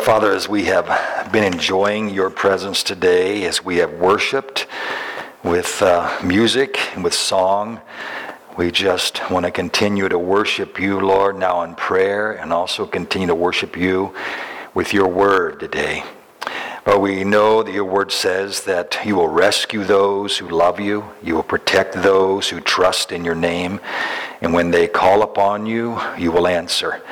Father, as we have been enjoying your presence today, as we have worshiped with uh, music and with song, we just want to continue to worship you, Lord, now in prayer, and also continue to worship you with your word today. But we know that your word says that you will rescue those who love you, you will protect those who trust in your name, and when they call upon you, you will answer.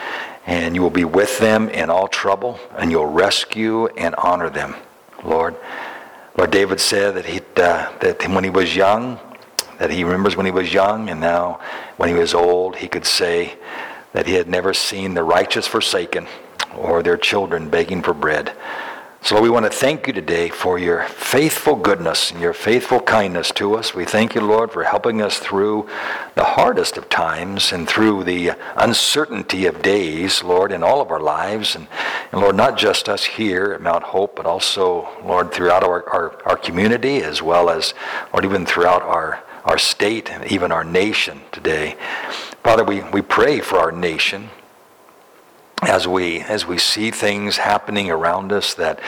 And you will be with them in all trouble, and you'll rescue and honor them, Lord. Lord David said that, he, uh, that when he was young, that he remembers when he was young, and now when he was old, he could say that he had never seen the righteous forsaken or their children begging for bread. So, Lord, we want to thank you today for your faithful goodness and your faithful kindness to us. We thank you, Lord, for helping us through the hardest of times and through the uncertainty of days, Lord, in all of our lives. And, and Lord, not just us here at Mount Hope, but also, Lord, throughout our, our, our community as well as, Lord, even throughout our, our state and even our nation today. Father, we, we pray for our nation as we as we see things happening around us that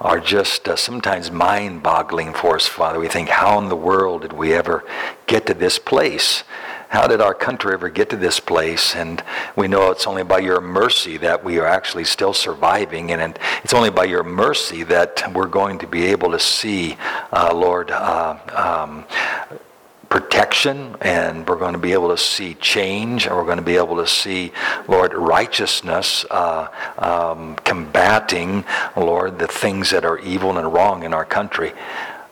are just uh, sometimes mind-boggling for us father. We think how in the world did we ever get to this place? How did our country ever get to this place? And we know it's only by your mercy that we are actually still surviving and it's only by your mercy that we're going to be able to see uh, lord uh, um, protection and we're going to be able to see change and we're going to be able to see, Lord, righteousness uh, um, combating, Lord, the things that are evil and wrong in our country.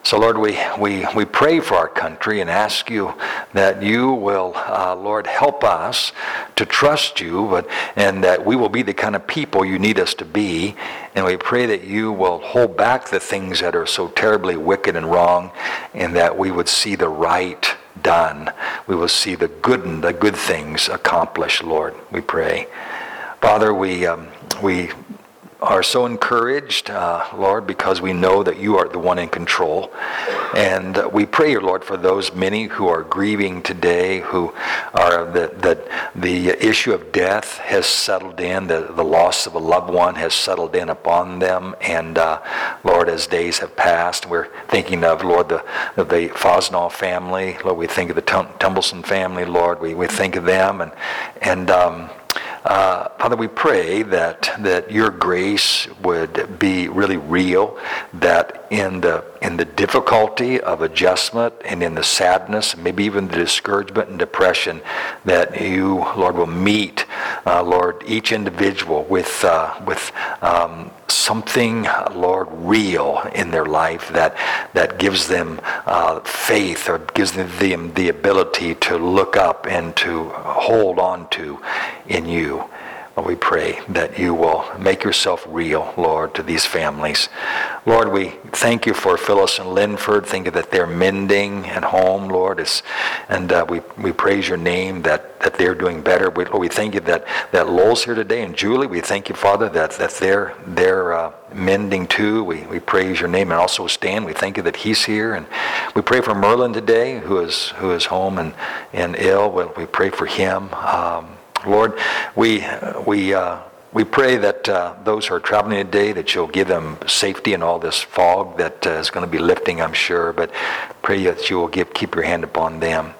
So, Lord, we, we, we pray for our country and ask you that you will, uh, Lord, help us to trust you, but, and that we will be the kind of people you need us to be. And we pray that you will hold back the things that are so terribly wicked and wrong, and that we would see the right done. We will see the good and the good things accomplished, Lord. We pray. Father, we, um, we are so encouraged, uh, Lord, because we know that you are the one in control. And uh, we pray, Lord, for those many who are grieving today, who are that the, the issue of death has settled in, the, the loss of a loved one has settled in upon them. And uh, Lord, as days have passed, we're thinking of, Lord, the, the Fosnall family. Lord, we think of the Tumbleson family, Lord. We, we think of them. And, and um, uh, Father, we pray that, that your grace would be really real, that in the, in the difficulty of adjustment and in the sadness, maybe even the discouragement and depression, that you, Lord, will meet, uh, Lord, each individual with, uh, with um, something, Lord, real in their life that, that gives them uh, faith or gives them the, the ability to look up and to hold on to in you. We pray that you will make yourself real, Lord, to these families. Lord, we thank you for Phyllis and Linford. Thank you that they're mending at home, Lord. And uh, we, we praise your name that, that they're doing better. We, Lord, we thank you that, that Lowell's here today. And Julie, we thank you, Father, that, that they're, they're uh, mending too. We, we praise your name. And also Stan, we thank you that he's here. And we pray for Merlin today, who is, who is home and, and ill. We, we pray for him. Um, Lord, we, we, uh, we pray that uh, those who are traveling today, that you'll give them safety in all this fog that uh, is going to be lifting, I'm sure, but pray that you will give, keep your hand upon them.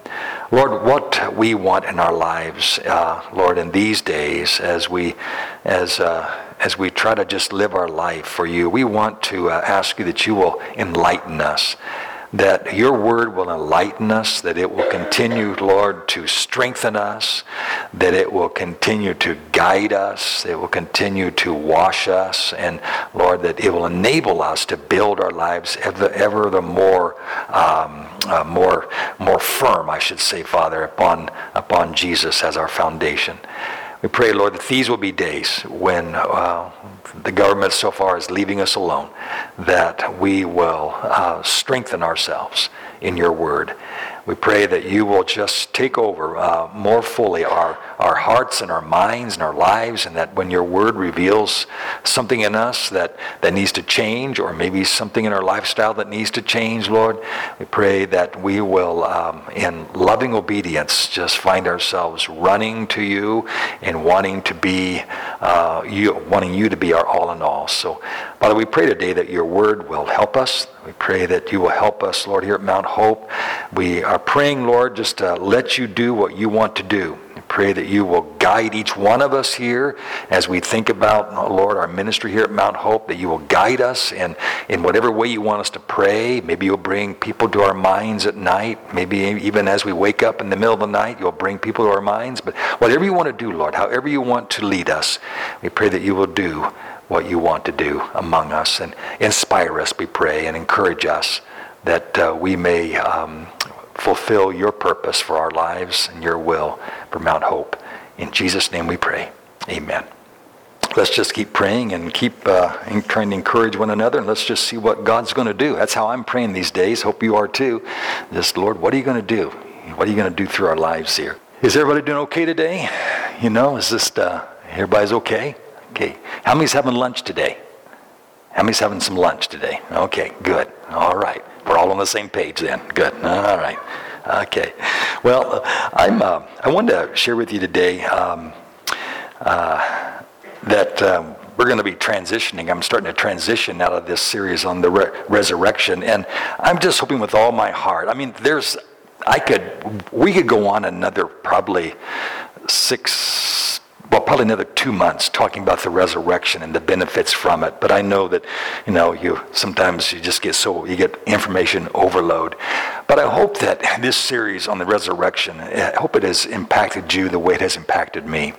Lord, what we want in our lives, uh, Lord, in these days, as we, as, uh, as we try to just live our life for you, we want to uh, ask you that you will enlighten us that your word will enlighten us, that it will continue, Lord, to strengthen us, that it will continue to guide us, it will continue to wash us, and Lord, that it will enable us to build our lives ever, ever the more, um, uh, more, more firm, I should say, Father, upon, upon Jesus as our foundation. We pray, Lord, that these will be days when uh, the government so far is leaving us alone, that we will uh, strengthen ourselves in your word. We pray that you will just take over uh, more fully our, our hearts and our minds and our lives, and that when your word reveals something in us that, that needs to change, or maybe something in our lifestyle that needs to change, Lord, we pray that we will, um, in loving obedience, just find ourselves running to you and wanting to be uh, you, wanting you to be our all in all. So, Father, we pray today that your word will help us. We pray that you will help us, Lord, here at Mount Hope. We are praying, Lord, just to let you do what you want to do. We pray that you will guide each one of us here as we think about, Lord, our ministry here at Mount Hope, that you will guide us in, in whatever way you want us to pray. Maybe you'll bring people to our minds at night. Maybe even as we wake up in the middle of the night, you'll bring people to our minds. But whatever you want to do, Lord, however you want to lead us, we pray that you will do what you want to do among us and inspire us, we pray, and encourage us that uh, we may um, fulfill your purpose for our lives and your will for Mount Hope. In Jesus' name we pray. Amen. Let's just keep praying and keep uh, trying to encourage one another, and let's just see what God's going to do. That's how I'm praying these days. Hope you are too. Just, Lord, what are you going to do? What are you going to do through our lives here? Is everybody doing okay today? You know, is this, uh, everybody's okay? Okay. How many's having lunch today? How many's having some lunch today? Okay, good. All right. We're all on the same page then. Good. All right. Okay. Well, I'm. Uh, I wanted to share with you today um, uh, that um, we're going to be transitioning. I'm starting to transition out of this series on the re- resurrection, and I'm just hoping with all my heart. I mean, there's. I could. We could go on another probably six well, probably another two months talking about the resurrection and the benefits from it. But I know that, you know, you sometimes you just get so you get information overload. But I hope that this series on the resurrection, I hope it has impacted you the way it has impacted me.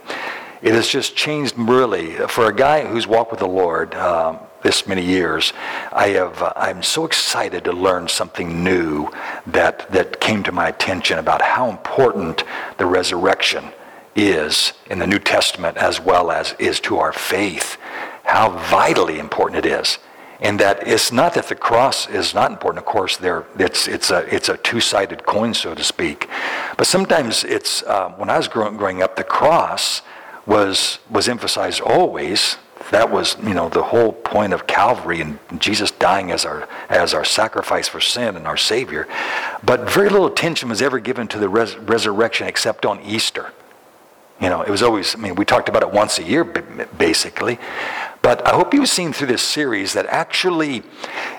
It has just changed really for a guy who's walked with the Lord. Um, this many years, I have, uh, I'm so excited to learn something new that, that came to my attention about how important the resurrection is in the New Testament as well as is to our faith, how vitally important it is. And that it's not that the cross is not important. Of course, there it's it's a it's a two-sided coin, so to speak. But sometimes it's uh, when I was growing, growing up, the cross was was emphasized always. That was you know the whole point of Calvary and Jesus dying as our as our sacrifice for sin and our Savior. But very little attention was ever given to the res- resurrection except on Easter. You know, it was always, I mean, we talked about it once a year, basically. But I hope you've seen through this series that actually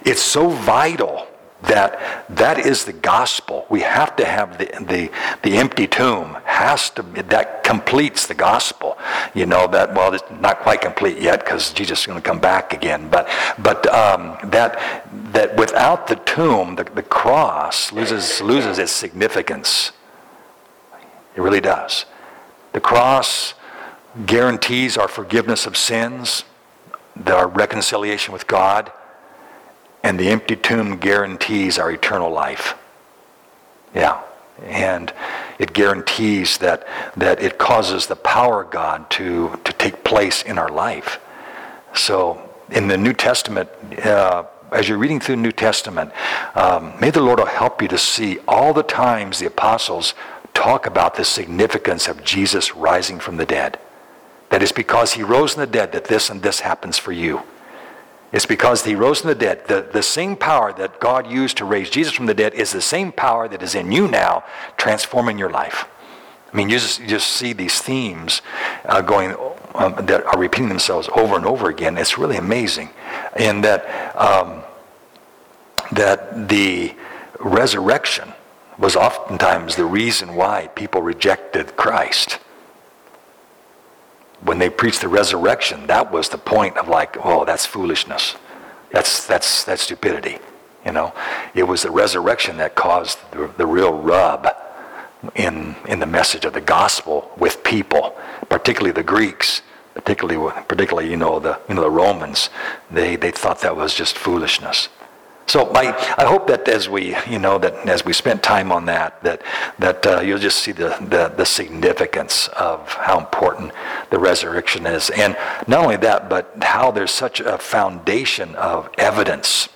it's so vital that that is the gospel. We have to have the, the, the empty tomb has to, that completes the gospel. You know, that, well, it's not quite complete yet because Jesus is going to come back again. But, but um, that, that without the tomb, the, the cross loses, loses its significance. It really does. The cross guarantees our forgiveness of sins, our reconciliation with God, and the empty tomb guarantees our eternal life. Yeah. And it guarantees that, that it causes the power of God to, to take place in our life. So in the New Testament, uh, as you're reading through the New Testament, um, may the Lord help you to see all the times the apostles talk about the significance of Jesus rising from the dead. That it's because he rose from the dead that this and this happens for you. It's because he rose from the dead. The, the same power that God used to raise Jesus from the dead is the same power that is in you now, transforming your life. I mean, you just, you just see these themes uh, going um, that are repeating themselves over and over again. It's really amazing. And that, um, that the resurrection was oftentimes the reason why people rejected Christ. When they preached the resurrection, that was the point of like, oh, that's foolishness. That's, that's, that's stupidity. You know, it was the resurrection that caused the, the real rub in, in the message of the gospel with people, particularly the Greeks, particularly, particularly you know, the, you know, the Romans. They, they thought that was just foolishness. So I, I hope that as we, you know, that as we spent time on that, that, that uh, you'll just see the, the, the significance of how important the resurrection is. And not only that, but how there's such a foundation of evidence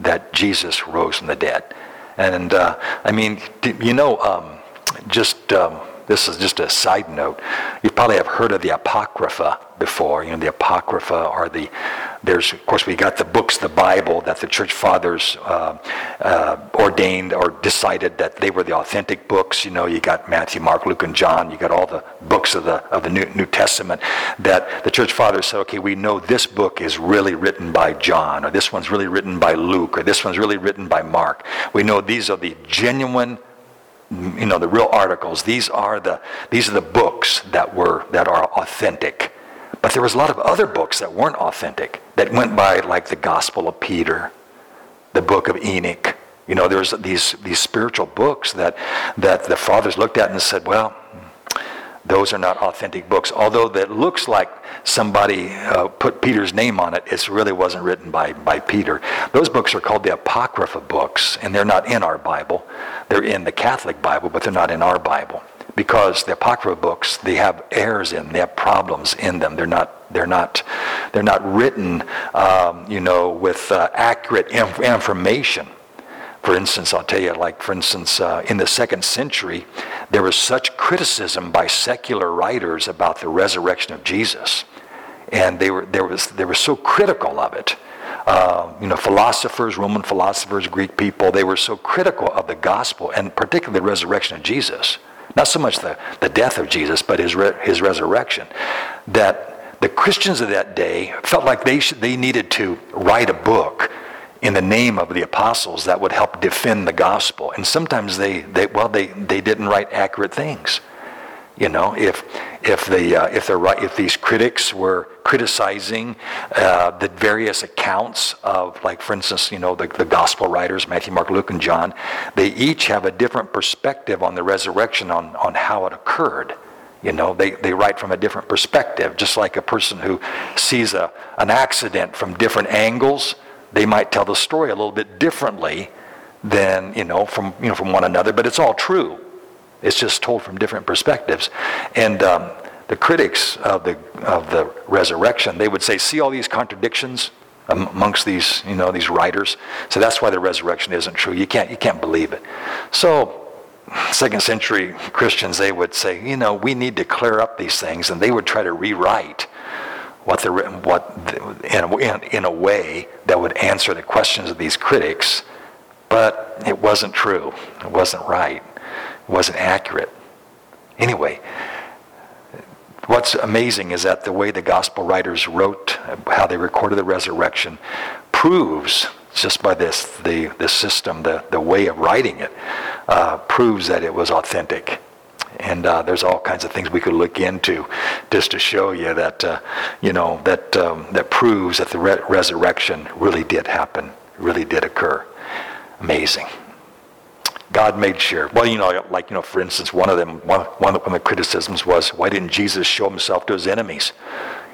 that Jesus rose from the dead. And uh, I mean, you know, um, just um, this is just a side note. You probably have heard of the Apocrypha before. You know, the Apocrypha are the, there's, of course, we got the books, the Bible, that the church fathers uh, uh, ordained or decided that they were the authentic books. You know, you got Matthew, Mark, Luke, and John. You got all the books of the, of the New, New Testament that the church fathers said, okay, we know this book is really written by John, or this one's really written by Luke, or this one's really written by Mark. We know these are the genuine you know, the real articles. These are the, these are the books that were, that are authentic. But there was a lot of other books that weren't authentic, that went by like the Gospel of Peter, the book of Enoch. You know, there's these, these spiritual books that, that the fathers looked at and said, well, those are not authentic books. Although that looks like somebody uh, put Peter's name on it, it really wasn't written by, by Peter. Those books are called the Apocrypha books, and they're not in our Bible. They're in the Catholic Bible, but they're not in our Bible. Because the Apocrypha books, they have errors in them, they have problems in them. They're not, they're not, they're not written, um, you know, with uh, accurate inf- information. For instance, I'll tell you, like, for instance, uh, in the second century, there was such criticism by secular writers about the resurrection of Jesus. And they were, there was, they were so critical of it. Uh, you know, philosophers, Roman philosophers, Greek people, they were so critical of the gospel and particularly the resurrection of Jesus. Not so much the, the death of Jesus, but his, re- his resurrection. That the Christians of that day felt like they, they needed to write a book in the name of the apostles that would help defend the gospel. And sometimes they, they well, they, they didn't write accurate things. You know, if if the uh, if the if these critics were criticizing uh, the various accounts of, like for instance, you know, the, the gospel writers Matthew, Mark, Luke, and John, they each have a different perspective on the resurrection on on how it occurred. You know, they, they write from a different perspective, just like a person who sees a, an accident from different angles they might tell the story a little bit differently than, you know, from, you know, from one another, but it's all true. It's just told from different perspectives. And um, the critics of the, of the resurrection, they would say, see all these contradictions amongst these, you know, these writers. So that's why the resurrection isn't true. You can't, you can't believe it. So second century Christians, they would say, you know, we need to clear up these things, and they would try to rewrite what the what in a, in a way that would answer the questions of these critics, but it wasn't true. It wasn't right. Wasn't accurate. Anyway, what's amazing is that the way the gospel writers wrote how they recorded the resurrection proves just by this the, the system the, the way of writing it uh, proves that it was authentic and uh, there's all kinds of things we could look into just to show you that, uh, you know, that, um, that proves that the re- resurrection really did happen, really did occur. Amazing. God made sure. Well, you know, like, you know, for instance, one of them, one, one of the criticisms was, why didn't Jesus show himself to his enemies?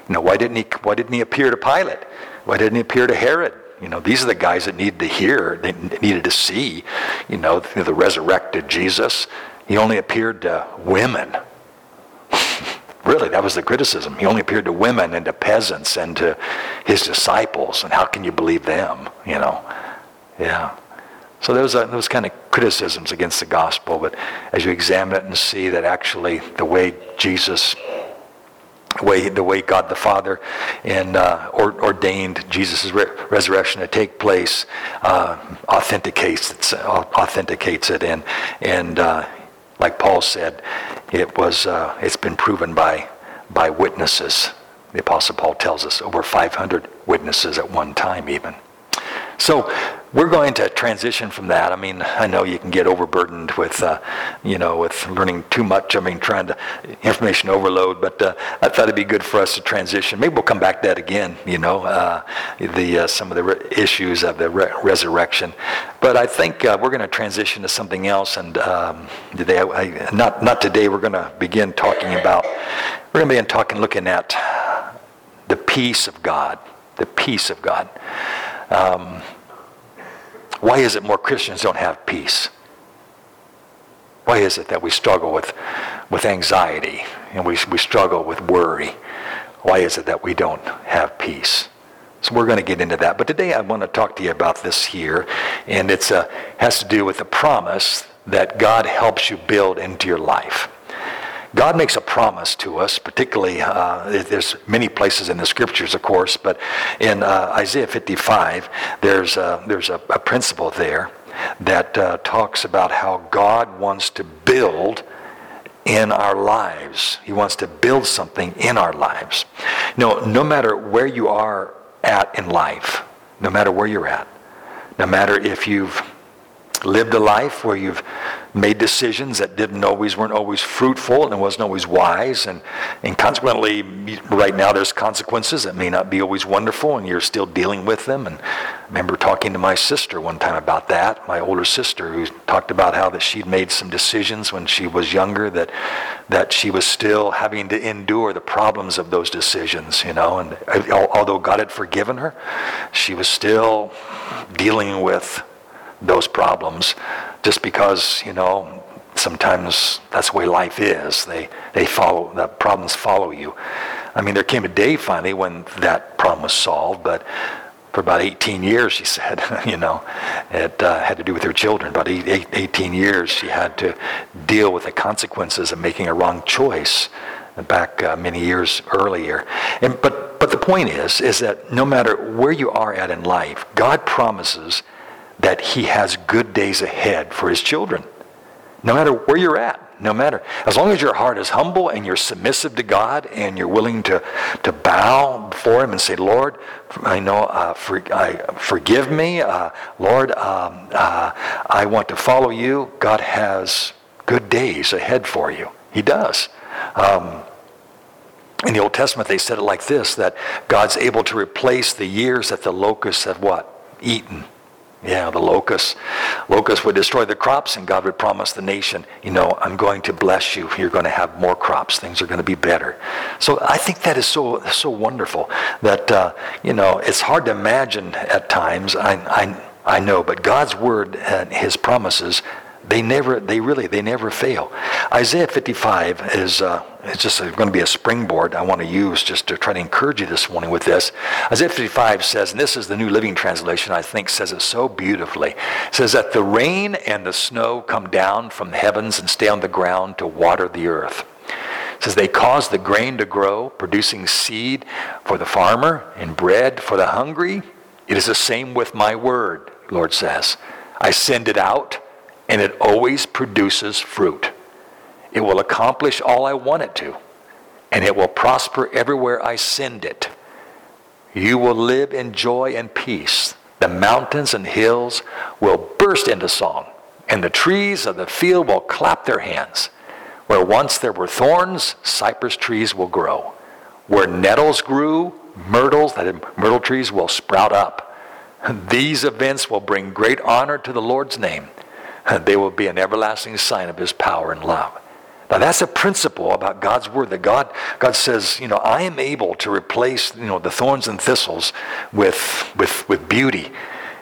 You know, why didn't he, why didn't he appear to Pilate? Why didn't he appear to Herod? You know, these are the guys that needed to hear, they needed to see, you know, the resurrected Jesus. He only appeared to women. really, that was the criticism. He only appeared to women and to peasants and to his disciples. And how can you believe them? You know? Yeah. So those kind of criticisms against the gospel. But as you examine it and see that actually the way Jesus way, the way God the Father and uh, or, ordained Jesus' re- resurrection to take place uh, authenticates it, authenticates it, and and uh, like Paul said, it was, uh, it's been proven by, by witnesses. The Apostle Paul tells us over 500 witnesses at one time, even. So we're going to transition from that. I mean, I know you can get overburdened with, uh, you know, with learning too much. I mean, trying to information overload. But uh, I thought it'd be good for us to transition. Maybe we'll come back to that again. You know, uh, the uh, some of the re- issues of the re- resurrection. But I think uh, we're going to transition to something else. And um, today, I, not not today. We're going to begin talking about. We're going to begin talking, looking at the peace of God. The peace of God. Um, why is it more Christians don't have peace? Why is it that we struggle with, with anxiety and we, we struggle with worry? Why is it that we don't have peace? So we're going to get into that. But today I want to talk to you about this here, and it uh, has to do with the promise that God helps you build into your life. God makes a promise to us, particularly, uh, there's many places in the scriptures, of course, but in uh, Isaiah 55, there's, a, there's a, a principle there that uh, talks about how God wants to build in our lives. He wants to build something in our lives. No, no matter where you are at in life, no matter where you're at, no matter if you've lived a life where you've made decisions that didn't always weren't always fruitful and wasn't always wise. And, and consequently right now there's consequences that may not be always wonderful and you're still dealing with them. And I remember talking to my sister one time about that my older sister who talked about how that she'd made some decisions when she was younger that that she was still having to endure the problems of those decisions you know and uh, although God had forgiven her she was still dealing with those problems just because, you know, sometimes that's the way life is. They, they follow, the problems follow you. I mean, there came a day finally when that problem was solved, but for about 18 years, she said, you know, it uh, had to do with her children. About eight, eight, 18 years, she had to deal with the consequences of making a wrong choice back uh, many years earlier. And, but, but the point is, is that no matter where you are at in life, God promises that he has good days ahead for his children. No matter where you're at, no matter. As long as your heart is humble and you're submissive to God and you're willing to, to bow before him and say, Lord, I know, uh, for, I, forgive me. Uh, Lord, um, uh, I want to follow you. God has good days ahead for you. He does. Um, in the Old Testament, they said it like this, that God's able to replace the years that the locusts have what? Eaten yeah, the locusts. Locusts would destroy the crops, and God would promise the nation, you know, I'm going to bless you. You're going to have more crops. Things are going to be better. So I think that is so so wonderful that uh, you know it's hard to imagine at times. I I I know, but God's word and His promises they never, they really, they never fail. Isaiah 55 is uh, it's just going to be a springboard I want to use just to try to encourage you this morning with this. Isaiah 55 says, and this is the New Living Translation, I think says it so beautifully. It says that the rain and the snow come down from the heavens and stay on the ground to water the earth. It says they cause the grain to grow, producing seed for the farmer and bread for the hungry. It is the same with my word, Lord says. I send it out and it always produces fruit. It will accomplish all I want it to, and it will prosper everywhere I send it. You will live in joy and peace. The mountains and hills will burst into song, and the trees of the field will clap their hands. Where once there were thorns, cypress trees will grow. Where nettles grew, myrtles, that myrtle trees will sprout up. These events will bring great honor to the Lord's name they will be an everlasting sign of his power and love. Now that's a principle about God's word that God God says, you know, I am able to replace, you know, the thorns and thistles with with with beauty,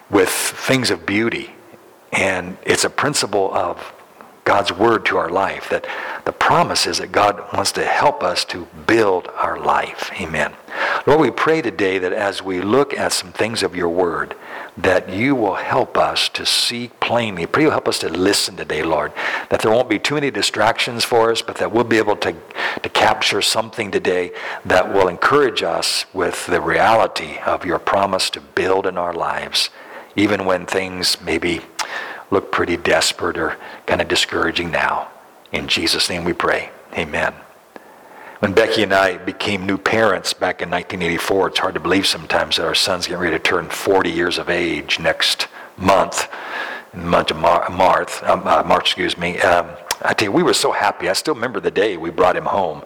with things of beauty. And it's a principle of God's word to our life that the promise is that God wants to help us to build our life. Amen. Lord, we pray today that as we look at some things of your word, that you will help us to see plainly. Pray you'll help us to listen today, Lord. That there won't be too many distractions for us, but that we'll be able to, to capture something today that will encourage us with the reality of your promise to build in our lives, even when things maybe look pretty desperate or kind of discouraging now. In Jesus' name we pray. Amen. When Becky and I became new parents back in 1984, it's hard to believe sometimes that our son's getting ready to turn 40 years of age next month, in month of Mar- March, um, uh, March, excuse me. Um, I tell you, we were so happy. I still remember the day we brought him home.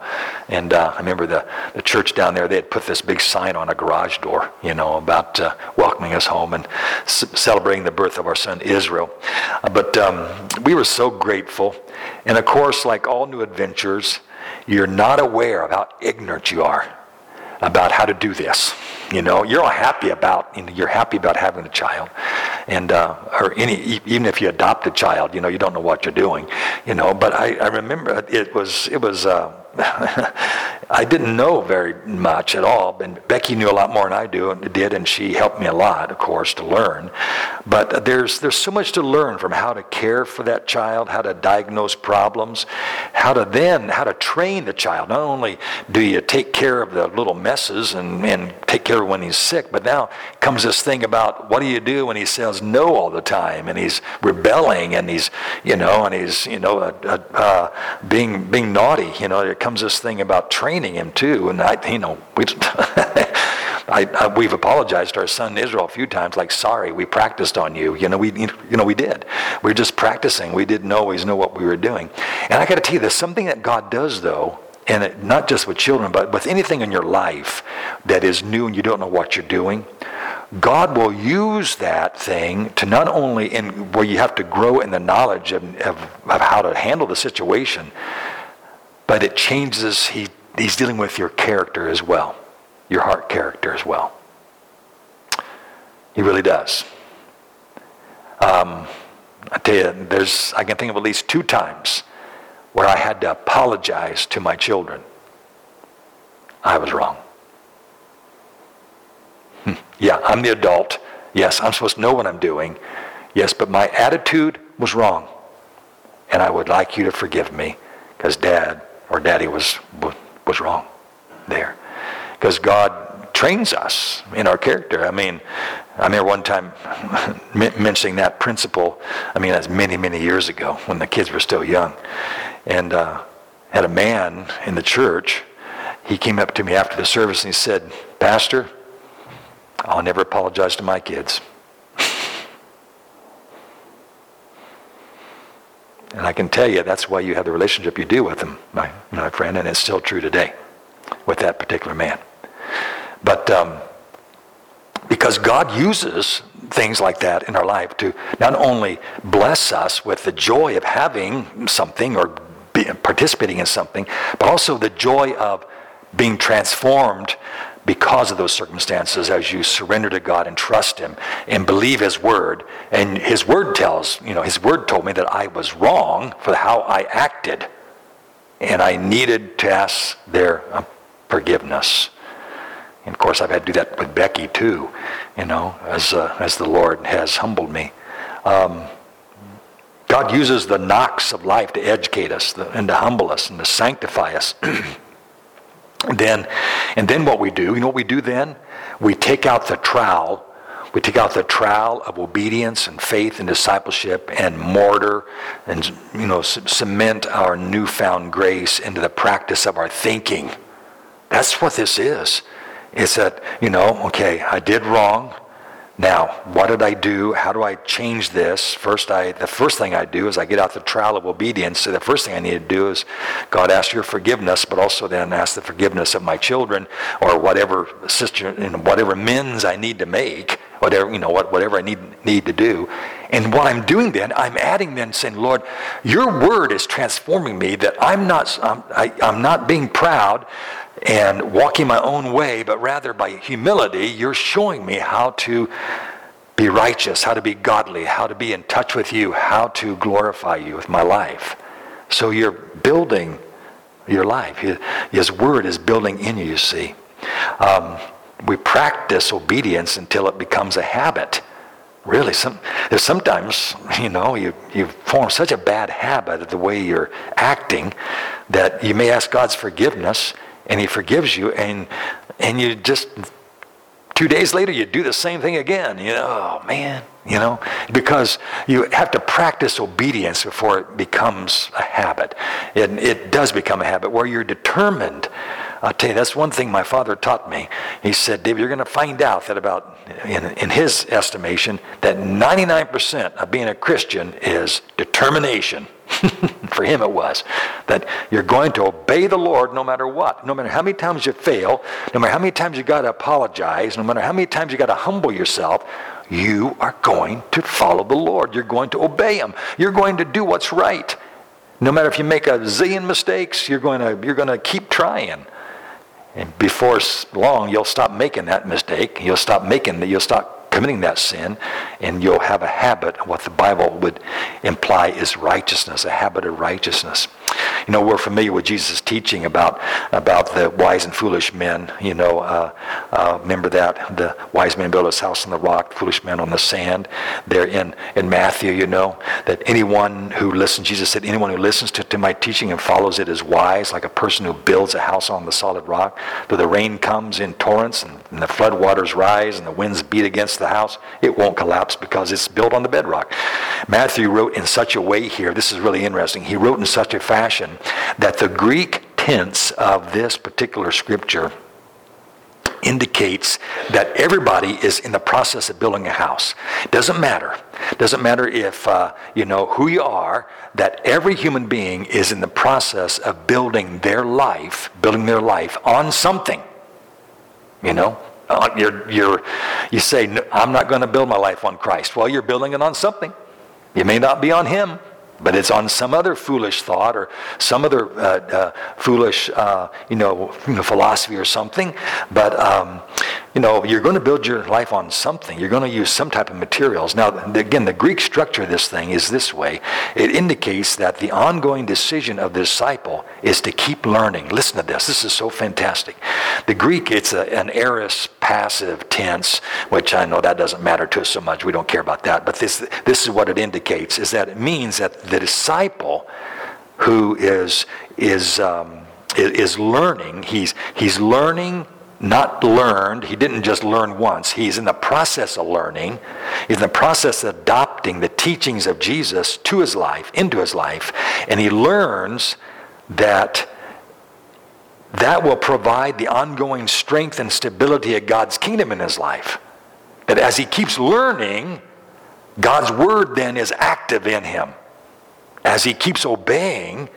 And uh, I remember the, the church down there, they had put this big sign on a garage door, you know, about uh, welcoming us home and c- celebrating the birth of our son Israel. Uh, but um, we were so grateful. And of course, like all new adventures, you're not aware of how ignorant you are about how to do this. You know, you're all happy about, you know, you're happy about having a child. And, uh, or any, even if you adopt a child, you know, you don't know what you're doing, you know, but I, I remember it was, it was, uh, I didn't know very much at all. And Becky knew a lot more than I do, did, and she helped me a lot, of course, to learn. But there's, there's so much to learn from how to care for that child, how to diagnose problems, how to then, how to train the child. Not only do you take care of the little messes and, and take care of when he's sick, but now comes this thing about what do you do when he says no all the time and he's rebelling and he's, you know, and he's, you know, uh, uh, being, being naughty. You know, there comes this thing about training him too. And I, you know, we, I, I, we've apologized to our son Israel a few times, like, sorry, we practiced on you. You know, we, you know, we did. We were just practicing. We didn't always know what we were doing. And I got to tell you, there's something that God does, though, and it, not just with children, but with anything in your life that is new and you don't know what you're doing. God will use that thing to not only in where you have to grow in the knowledge of, of, of how to handle the situation, but it changes, he, he's dealing with your character as well, your heart character as well. He really does. Um, I tell you, there's, I can think of at least two times where I had to apologize to my children. I was wrong. Hmm. Yeah, I'm the adult. Yes, I'm supposed to know what I'm doing. Yes, but my attitude was wrong. And I would like you to forgive me because dad or daddy was, was wrong there. Because God trains us in our character. I mean, I remember one time mentioning that principle. I mean, that's many, many years ago when the kids were still young. And uh, had a man in the church. He came up to me after the service and he said, Pastor, I'll never apologize to my kids. And I can tell you that's why you have the relationship you do with him, my, my friend, and it's still true today with that particular man. But um, because God uses things like that in our life to not only bless us with the joy of having something or participating in something, but also the joy of being transformed because of those circumstances as you surrender to God and trust Him and believe His Word. And His Word tells, you know, His Word told me that I was wrong for how I acted. And I needed to ask their uh, forgiveness. And of course, I've had to do that with Becky too, you know, as, uh, as the Lord has humbled me. Um, God uses the knocks of life to educate us and to humble us and to sanctify us. then, and then what we do, you know what we do then? We take out the trowel. We take out the trowel of obedience and faith and discipleship and mortar and, you know, cement our newfound grace into the practice of our thinking. That's what this is. It's that, you know, okay, I did wrong. Now, what did I do? How do I change this? First, I the first thing I do is I get out the trial of obedience. So the first thing I need to do is, God, ask your forgiveness, but also then ask the forgiveness of my children or whatever sister, know, whatever amends I need to make, whatever you know, what, whatever I need need to do. And what I'm doing then, I'm adding then saying, Lord, your word is transforming me. That I'm not, I'm, I, I'm not being proud and walking my own way, but rather by humility, you're showing me how to be righteous, how to be godly, how to be in touch with you, how to glorify you with my life. So you're building your life. His word is building in you, you see. Um, we practice obedience until it becomes a habit. Really, some, sometimes, you know, you, you form such a bad habit of the way you're acting that you may ask God's forgiveness and he forgives you and and you just two days later you do the same thing again you know oh man you know because you have to practice obedience before it becomes a habit. It, it does become a habit where you're determined I'll tell you, that's one thing my father taught me. He said, Dave, you're going to find out that about, in, in his estimation, that 99% of being a Christian is determination. For him, it was that you're going to obey the Lord no matter what. No matter how many times you fail, no matter how many times you got to apologize, no matter how many times you got to humble yourself, you are going to follow the Lord. You're going to obey Him. You're going to do what's right. No matter if you make a zillion mistakes, you're going to, you're going to keep trying. And before long, you'll stop making that mistake. You'll stop making that. You'll stop committing that sin, and you'll have a habit of what the Bible would imply is righteousness, a habit of righteousness. You know, we're familiar with Jesus' teaching about, about the wise and foolish men. You know, uh, uh, remember that? The wise man built his house on the rock, foolish men on the sand. There in, in Matthew, you know, that anyone who listens, Jesus said, anyone who listens to, to my teaching and follows it is wise, like a person who builds a house on the solid rock. Though the rain comes in torrents and, and the flood waters rise and the winds beat against the house, it won't collapse because it's built on the bedrock. Matthew wrote in such a way here, this is really interesting, he wrote in such a fashion that the Greek tense of this particular scripture indicates that everybody is in the process of building a house. Doesn't matter. Doesn't matter if uh, you know who you are. That every human being is in the process of building their life, building their life on something. You know, uh, you're, you're, you say, I'm not going to build my life on Christ. Well, you're building it on something. It may not be on Him but it's on some other foolish thought or some other uh, uh, foolish, uh, you, know, philosophy or something. But um, you know, you're going to build your life on something. You're going to use some type of materials. Now, again, the Greek structure of this thing is this way. It indicates that the ongoing decision of the disciple is to keep learning. Listen to this. This is so fantastic. The Greek, it's a, an aorist passive tense, which I know that doesn't matter to us so much. We don't care about that. But this, this is what it indicates, is that it means that the disciple who is, is, um, is learning, he's, he's learning not learned. He didn't just learn once. He's in the process of learning. He's in the process of adopting the teachings of Jesus to his life, into his life. And he learns that that will provide the ongoing strength and stability of God's kingdom in his life. That as he keeps learning, God's word then is active in him as he keeps obeying,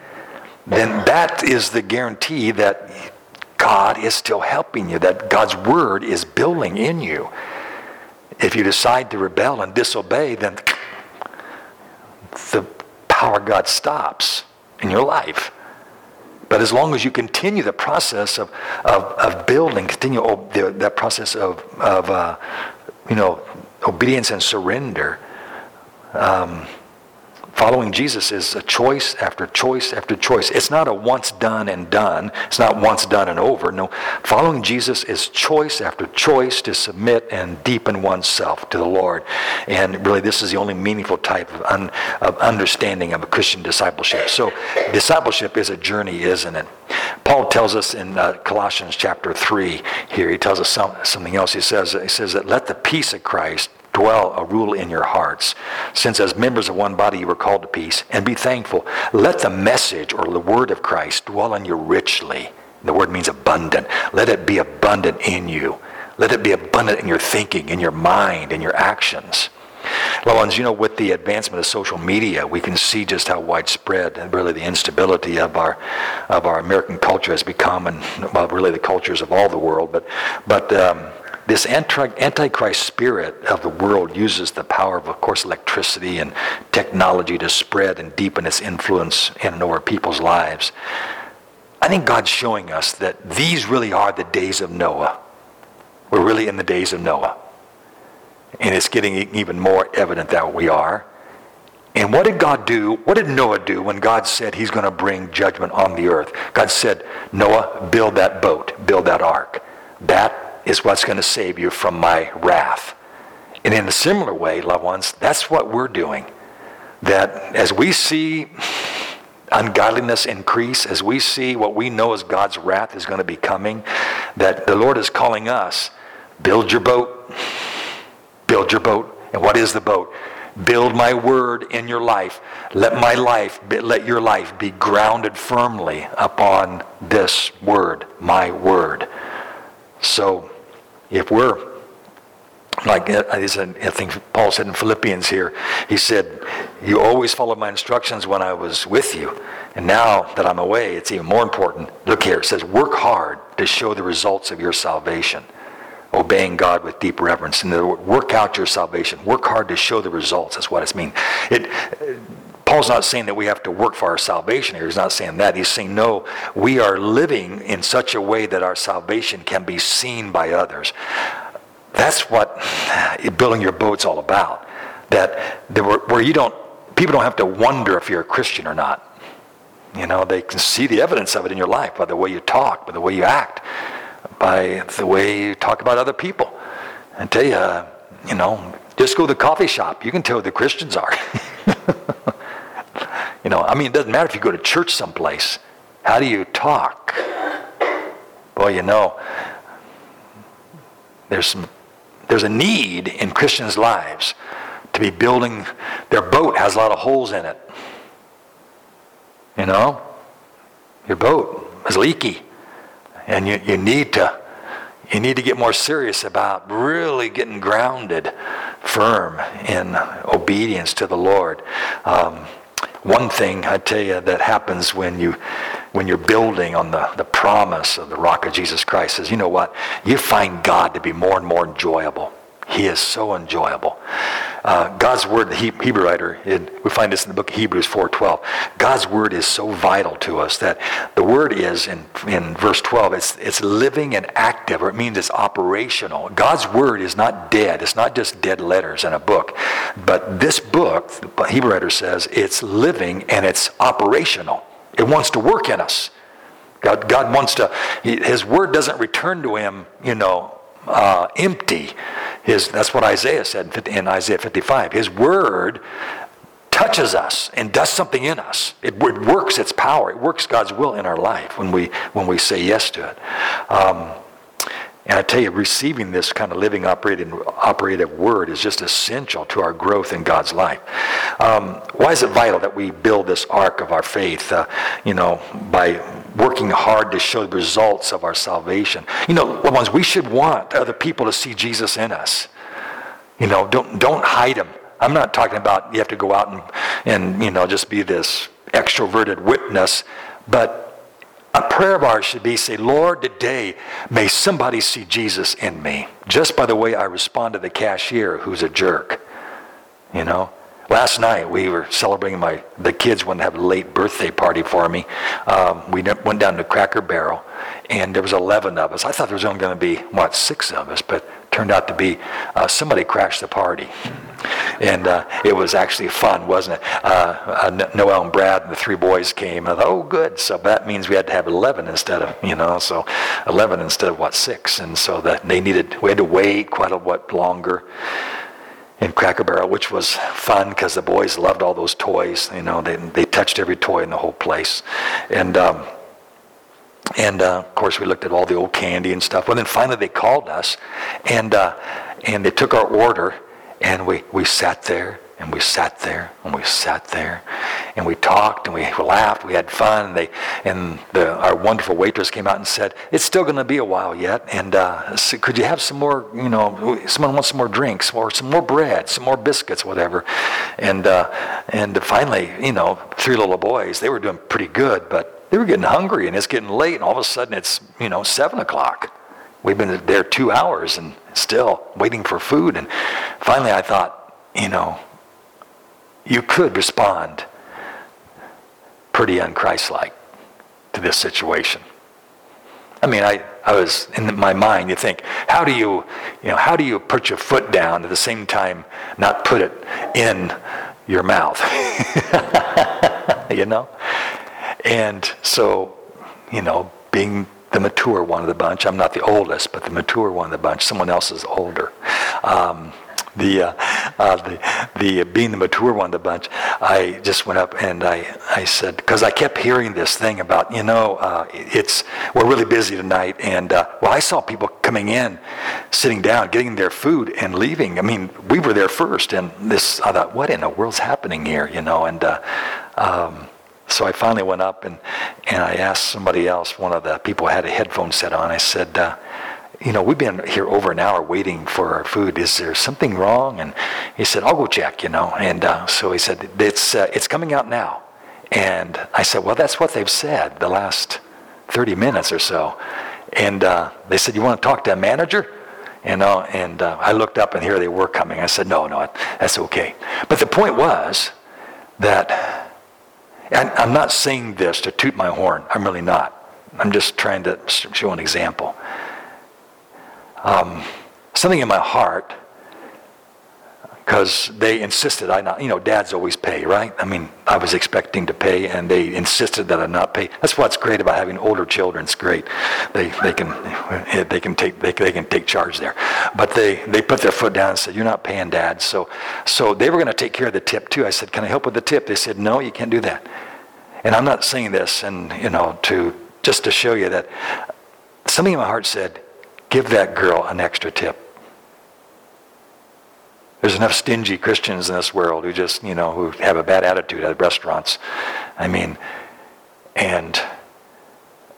then that is the guarantee that God is still helping you, that God's word is building in you. If you decide to rebel and disobey, then the power of God stops in your life. But as long as you continue the process of, of, of building, continue the, that process of, of uh, you know, obedience and surrender, um, Following Jesus is a choice after choice after choice. It's not a once done and done. It's not once done and over. No, following Jesus is choice after choice to submit and deepen oneself to the Lord. And really, this is the only meaningful type of, un, of understanding of a Christian discipleship. So, discipleship is a journey, isn't it? Paul tells us in uh, Colossians chapter 3 here, he tells us some, something else. He says, he says that let the peace of Christ dwell a rule in your hearts, since as members of one body you were called to peace, and be thankful. Let the message or the word of Christ dwell in you richly. The word means abundant. Let it be abundant in you. Let it be abundant in your thinking, in your mind, in your actions. Loved ones, you know, with the advancement of social media, we can see just how widespread really the instability of our of our American culture has become, and well, really the cultures of all the world. But but um, this antichrist spirit of the world uses the power of, of course, electricity and technology to spread and deepen its influence in and over people's lives. I think God's showing us that these really are the days of Noah. We're really in the days of Noah. And it's getting even more evident that we are. And what did God do? What did Noah do when God said he's going to bring judgment on the earth? God said, Noah, build that boat, build that ark. That is what's going to save you from my wrath. And in a similar way, loved ones, that's what we're doing. That as we see ungodliness increase, as we see what we know as God's wrath is going to be coming, that the Lord is calling us, build your boat. Build your boat. And what is the boat? Build my word in your life. Let my life, let your life be grounded firmly upon this word, my word. So if we're like uh, I think Paul said in Philippians here, he said, You always followed my instructions when I was with you. And now that I'm away, it's even more important. Look here, it says, Work hard to show the results of your salvation, obeying God with deep reverence. And other word work out your salvation. Work hard to show the results. That's what it's means. It, Paul's not saying that we have to work for our salvation here. He's not saying that. He's saying, no, we are living in such a way that our salvation can be seen by others. That's what building your boat's all about. That where you don't, people don't have to wonder if you're a Christian or not. You know, they can see the evidence of it in your life by the way you talk, by the way you act, by the way you talk about other people. I tell you, you know, just go to the coffee shop. You can tell who the Christians are. you know, I mean, it doesn't matter if you go to church someplace. How do you talk? Well, you know, there's some, there's a need in Christians' lives to be building. Their boat has a lot of holes in it. You know, your boat is leaky, and you, you need to you need to get more serious about really getting grounded firm in obedience to the Lord. Um, one thing I tell you that happens when you when you're building on the, the promise of the rock of Jesus Christ is you know what? You find God to be more and more enjoyable. He is so enjoyable. Uh, God's word, the Hebrew writer, we find this in the book of Hebrews 4.12. God's word is so vital to us that the word is, in, in verse 12, it's, it's living and active, or it means it's operational. God's word is not dead. It's not just dead letters in a book. But this book, the Hebrew writer says, it's living and it's operational. It wants to work in us. God, God wants to, his word doesn't return to him, you know, uh, empty. His, that's what Isaiah said in Isaiah 55. His word touches us and does something in us. It, it works its power. It works God's will in our life when we, when we say yes to it. Um, and I tell you, receiving this kind of living, operating, operative word is just essential to our growth in God's life. Um, why is it vital that we build this ark of our faith, uh, you know, by working hard to show the results of our salvation? You know, loved ones, we should want other people to see Jesus in us. You know, don't, don't hide him. I'm not talking about you have to go out and, and you know, just be this extroverted witness, but a prayer of ours should be say, Lord, today may somebody see Jesus in me. Just by the way I respond to the cashier who's a jerk. You know? Last night we were celebrating my the kids wanted to have a late birthday party for me. Um, we went down to Cracker Barrel, and there was 11 of us. I thought there was only going to be what six of us, but turned out to be uh, somebody crashed the party. And uh, it was actually fun, wasn't it? Uh, uh Noel and Brad and the three boys came. And I thought, oh, good. So that means we had to have 11 instead of, you know, so 11 instead of what, six. And so that they needed, we had to wait quite a what longer in Cracker Barrel, which was fun because the boys loved all those toys. You know, they, they touched every toy in the whole place. And, um, and uh, of course, we looked at all the old candy and stuff. Well, then finally they called us, and uh, and they took our order, and we, we sat there, and we sat there, and we sat there, and we talked, and we laughed, we had fun. And they and the, our wonderful waitress came out and said, "It's still going to be a while yet, and uh, so could you have some more? You know, someone wants some more drinks, or some more bread, some more biscuits, whatever." And uh, and finally, you know, three little boys, they were doing pretty good, but they were getting hungry and it's getting late and all of a sudden it's, you know, seven o'clock. We've been there two hours and still waiting for food. And finally I thought, you know, you could respond pretty unchristlike to this situation. I mean, I, I was in my mind, you think, how do you, you know, how do you put your foot down at the same time not put it in your mouth? you know? And so, you know, being the mature one of the bunch, I'm not the oldest, but the mature one of the bunch, someone else is older. Um, the, uh, uh, the, the being the mature one of the bunch, I just went up and I, I said, because I kept hearing this thing about, you know, uh, it's, we're really busy tonight. And, uh, well, I saw people coming in, sitting down, getting their food and leaving. I mean, we were there first. And this, I thought, what in the world's happening here, you know? And, uh, um, so I finally went up and, and I asked somebody else, one of the people had a headphone set on. I said, uh, you know, we've been here over an hour waiting for our food. Is there something wrong? And he said, I'll go check, you know. And uh, so he said, it's, uh, it's coming out now. And I said, well, that's what they've said the last 30 minutes or so. And uh, they said, you want to talk to a manager? You know, and uh, I looked up and here they were coming. I said, no, no, that's okay. But the point was that and I'm not saying this to toot my horn. I'm really not. I'm just trying to show an example. Um, something in my heart, because they insisted I not, you know, dads always pay, right? I mean, I was expecting to pay, and they insisted that I not pay. That's what's great about having older children. It's great. They, they can they can take they, they can take charge there. But they, they put their foot down and said, "You're not paying, Dad." So so they were going to take care of the tip too. I said, "Can I help with the tip?" They said, "No, you can't do that." And I'm not saying this, and you know, to just to show you that something in my heart said, "Give that girl an extra tip." There's enough stingy Christians in this world who just, you know, who have a bad attitude at restaurants. I mean, and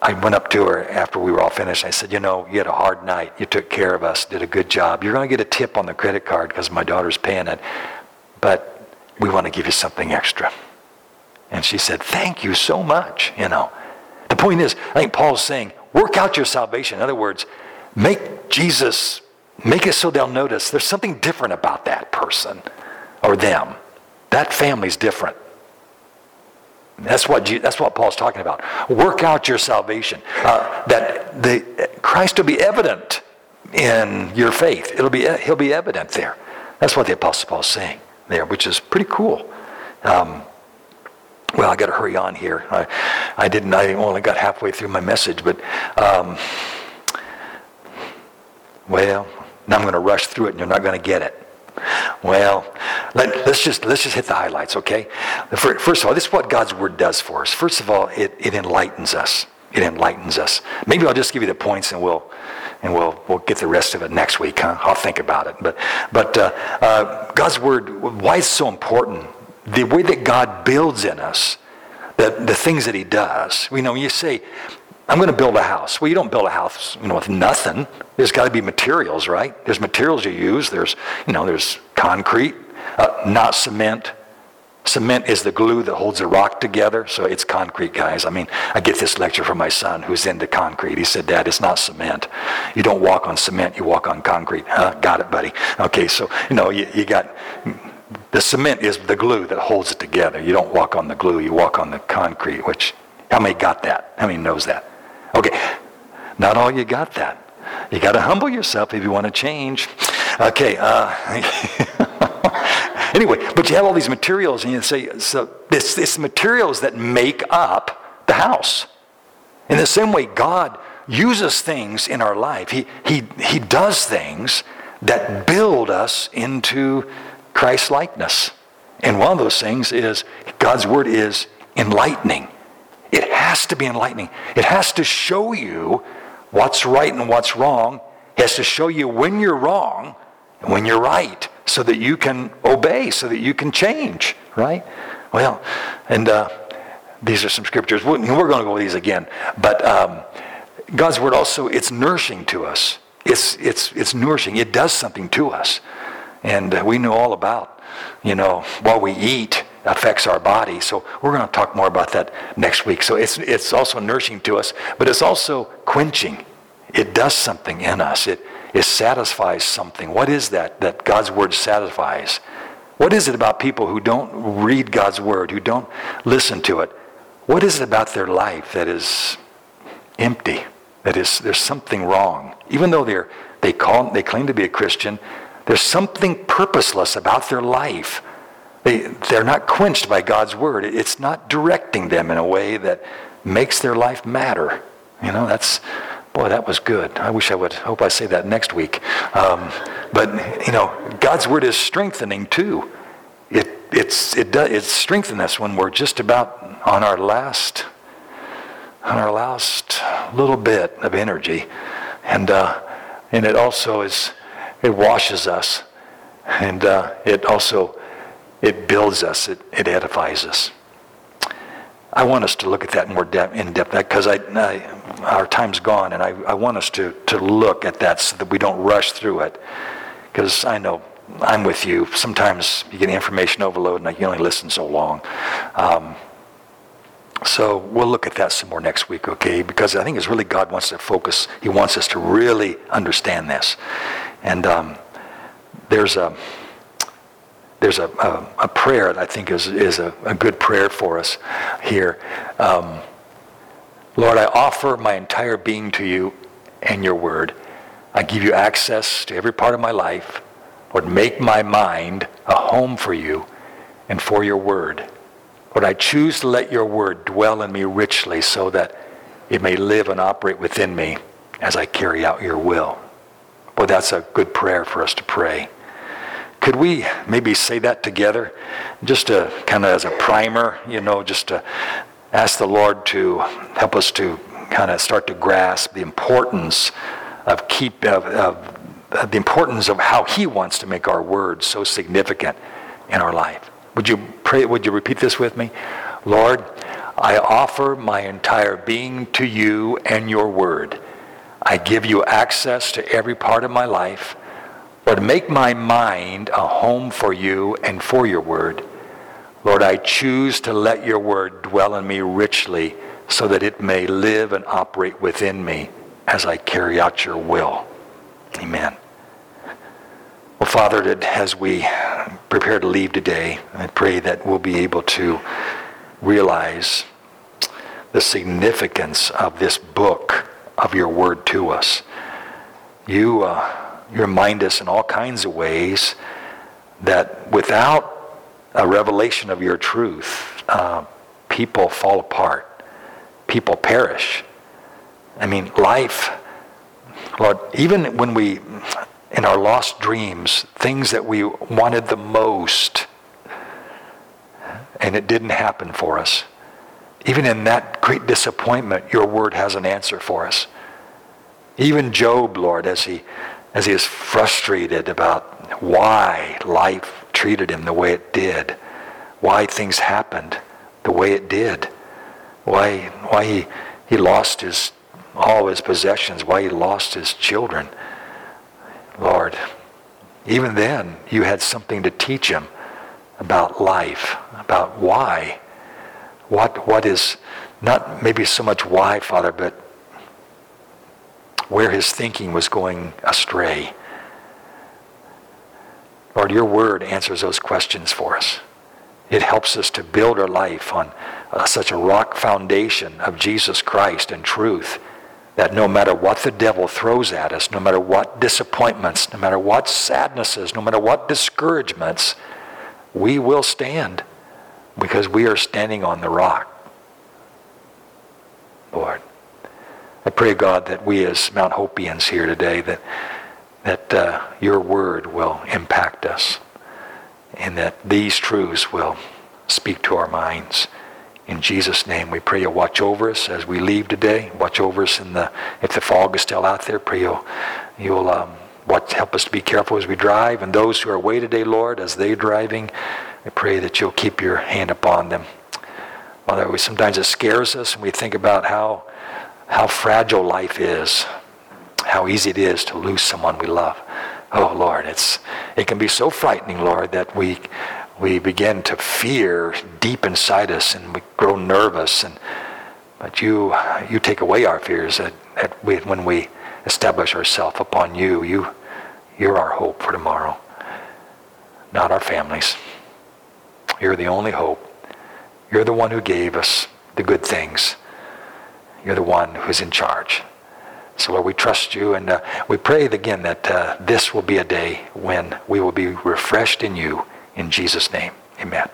I went up to her after we were all finished. I said, you know, you had a hard night. You took care of us, did a good job. You're going to get a tip on the credit card because my daughter's paying it, but we want to give you something extra. And she said, thank you so much, you know. The point is, I think Paul's saying, work out your salvation. In other words, make Jesus Make it so they'll notice there's something different about that person or them. That family's different. That's what, that's what Paul's talking about. Work out your salvation. Uh, that the, Christ will be evident in your faith. It'll be, he'll be evident there. That's what the Apostle Paul's saying there, which is pretty cool. Um, well, I got to hurry on here. I, I didn't. I only got halfway through my message, but um, well, now I'm going to rush through it and you're not going to get it. Well, let, us just let's just hit the highlights, okay? First of all, this is what God's word does for us. First of all, it, it enlightens us. It enlightens us. Maybe I'll just give you the points and we'll and we'll we'll get the rest of it next week. Huh? I'll think about it. But but uh, uh, God's word, why it's so important? The way that God builds in us, the the things that He does. You know, you say, I'm going to build a house. Well, you don't build a house, you know, with nothing. There's got to be materials, right? There's materials you use. There's, you know, there's concrete, uh, not cement. Cement is the glue that holds a rock together, so it's concrete, guys. I mean, I get this lecture from my son who's into concrete. He said, Dad, it's not cement. You don't walk on cement, you walk on concrete. Huh? Got it, buddy. Okay, so, you know, you, you got the cement is the glue that holds it together. You don't walk on the glue, you walk on the concrete, which, how many got that? How many knows that? Okay, not all you got that. You got to humble yourself if you want to change. Okay. Uh, anyway, but you have all these materials, and you say, so this, this materials that make up the house. In the same way, God uses things in our life. He, he, he does things that build us into Christ likeness. And one of those things is God's word is enlightening. It has to be enlightening. It has to show you what's right and what's wrong. It has to show you when you're wrong and when you're right so that you can obey, so that you can change, right? Well, and uh, these are some scriptures. We're going to go over these again. But um, God's word also, it's nourishing to us. It's, it's, it's nourishing. It does something to us. And uh, we know all about, you know, what we eat affects our body. So we're going to talk more about that next week. So it's, it's also nourishing to us, but it's also quenching. It does something in us. It, it satisfies something. What is that that God's word satisfies? What is it about people who don't read God's word, who don't listen to it? What is it about their life that is empty? That is, there's something wrong. Even though they're, they, call, they claim to be a Christian, there's something purposeless about their life they, they're not quenched by God's word. It's not directing them in a way that makes their life matter. You know, that's, boy, that was good. I wish I would, hope I say that next week. Um, but, you know, God's word is strengthening too. It, it's, it does, it's us when we're just about on our last, on our last little bit of energy. And, uh, and it also is, it washes us. And uh, it also it builds us, it, it edifies us. I want us to look at that more de- in depth because our time's gone, and I, I want us to, to look at that so that we don't rush through it. Because I know I'm with you. Sometimes you get information overload, and you only listen so long. Um, so we'll look at that some more next week, okay? Because I think it's really God wants to focus. He wants us to really understand this. And um, there's a there's a, a, a, prayer that I think is, is a, a good prayer for us here. Um, Lord, I offer my entire being to you and your word. I give you access to every part of my life. Lord, make my mind a home for you and for your word. Lord, I choose to let your word dwell in me richly so that it may live and operate within me as I carry out your will. Well, that's a good prayer for us to pray. Could we maybe say that together? Just to kind of as a primer, you know, just to ask the Lord to help us to kind of start to grasp the importance of keep of, of the importance of how he wants to make our words so significant in our life. Would you pray would you repeat this with me? Lord, I offer my entire being to you and your word. I give you access to every part of my life. Lord, make my mind a home for you and for your word. Lord, I choose to let your word dwell in me richly so that it may live and operate within me as I carry out your will. Amen. Well, Father, as we prepare to leave today, I pray that we'll be able to realize the significance of this book of your word to us. You, uh, remind us in all kinds of ways that without a revelation of your truth, uh, people fall apart, people perish. I mean, life, Lord, even when we, in our lost dreams, things that we wanted the most, and it didn't happen for us. Even in that great disappointment, your word has an answer for us. Even Job, Lord, as he, as he is frustrated about why life treated him the way it did, why things happened the way it did, why, why he, he lost his all his possessions, why he lost his children. Lord, even then, you had something to teach him about life, about why. What, what is, not maybe so much why, Father, but where his thinking was going astray. Lord, your word answers those questions for us. It helps us to build our life on uh, such a rock foundation of Jesus Christ and truth that no matter what the devil throws at us, no matter what disappointments, no matter what sadnesses, no matter what discouragements, we will stand because we are standing on the rock. Lord, I pray, God, that we as Mount Hopians here today, that, that uh, your word will impact us and that these truths will speak to our minds. In Jesus' name, we pray you'll watch over us as we leave today. Watch over us in the if the fog is still out there. Pray you'll you'll um, watch, help us to be careful as we drive, and those who are away today, Lord, as they're driving, I pray that you'll keep your hand upon them. Father, we sometimes it scares us, and we think about how how fragile life is, how easy it is to lose someone we love. Oh Lord, it's it can be so frightening, Lord, that we we begin to fear deep inside us and we grow nervous and but you you take away our fears that, that we, when we establish ourselves upon you. You you're our hope for tomorrow not our families. You're the only hope. You're the one who gave us the good things you're the one who's in charge so lord we trust you and uh, we pray again that uh, this will be a day when we will be refreshed in you in Jesus' name, amen.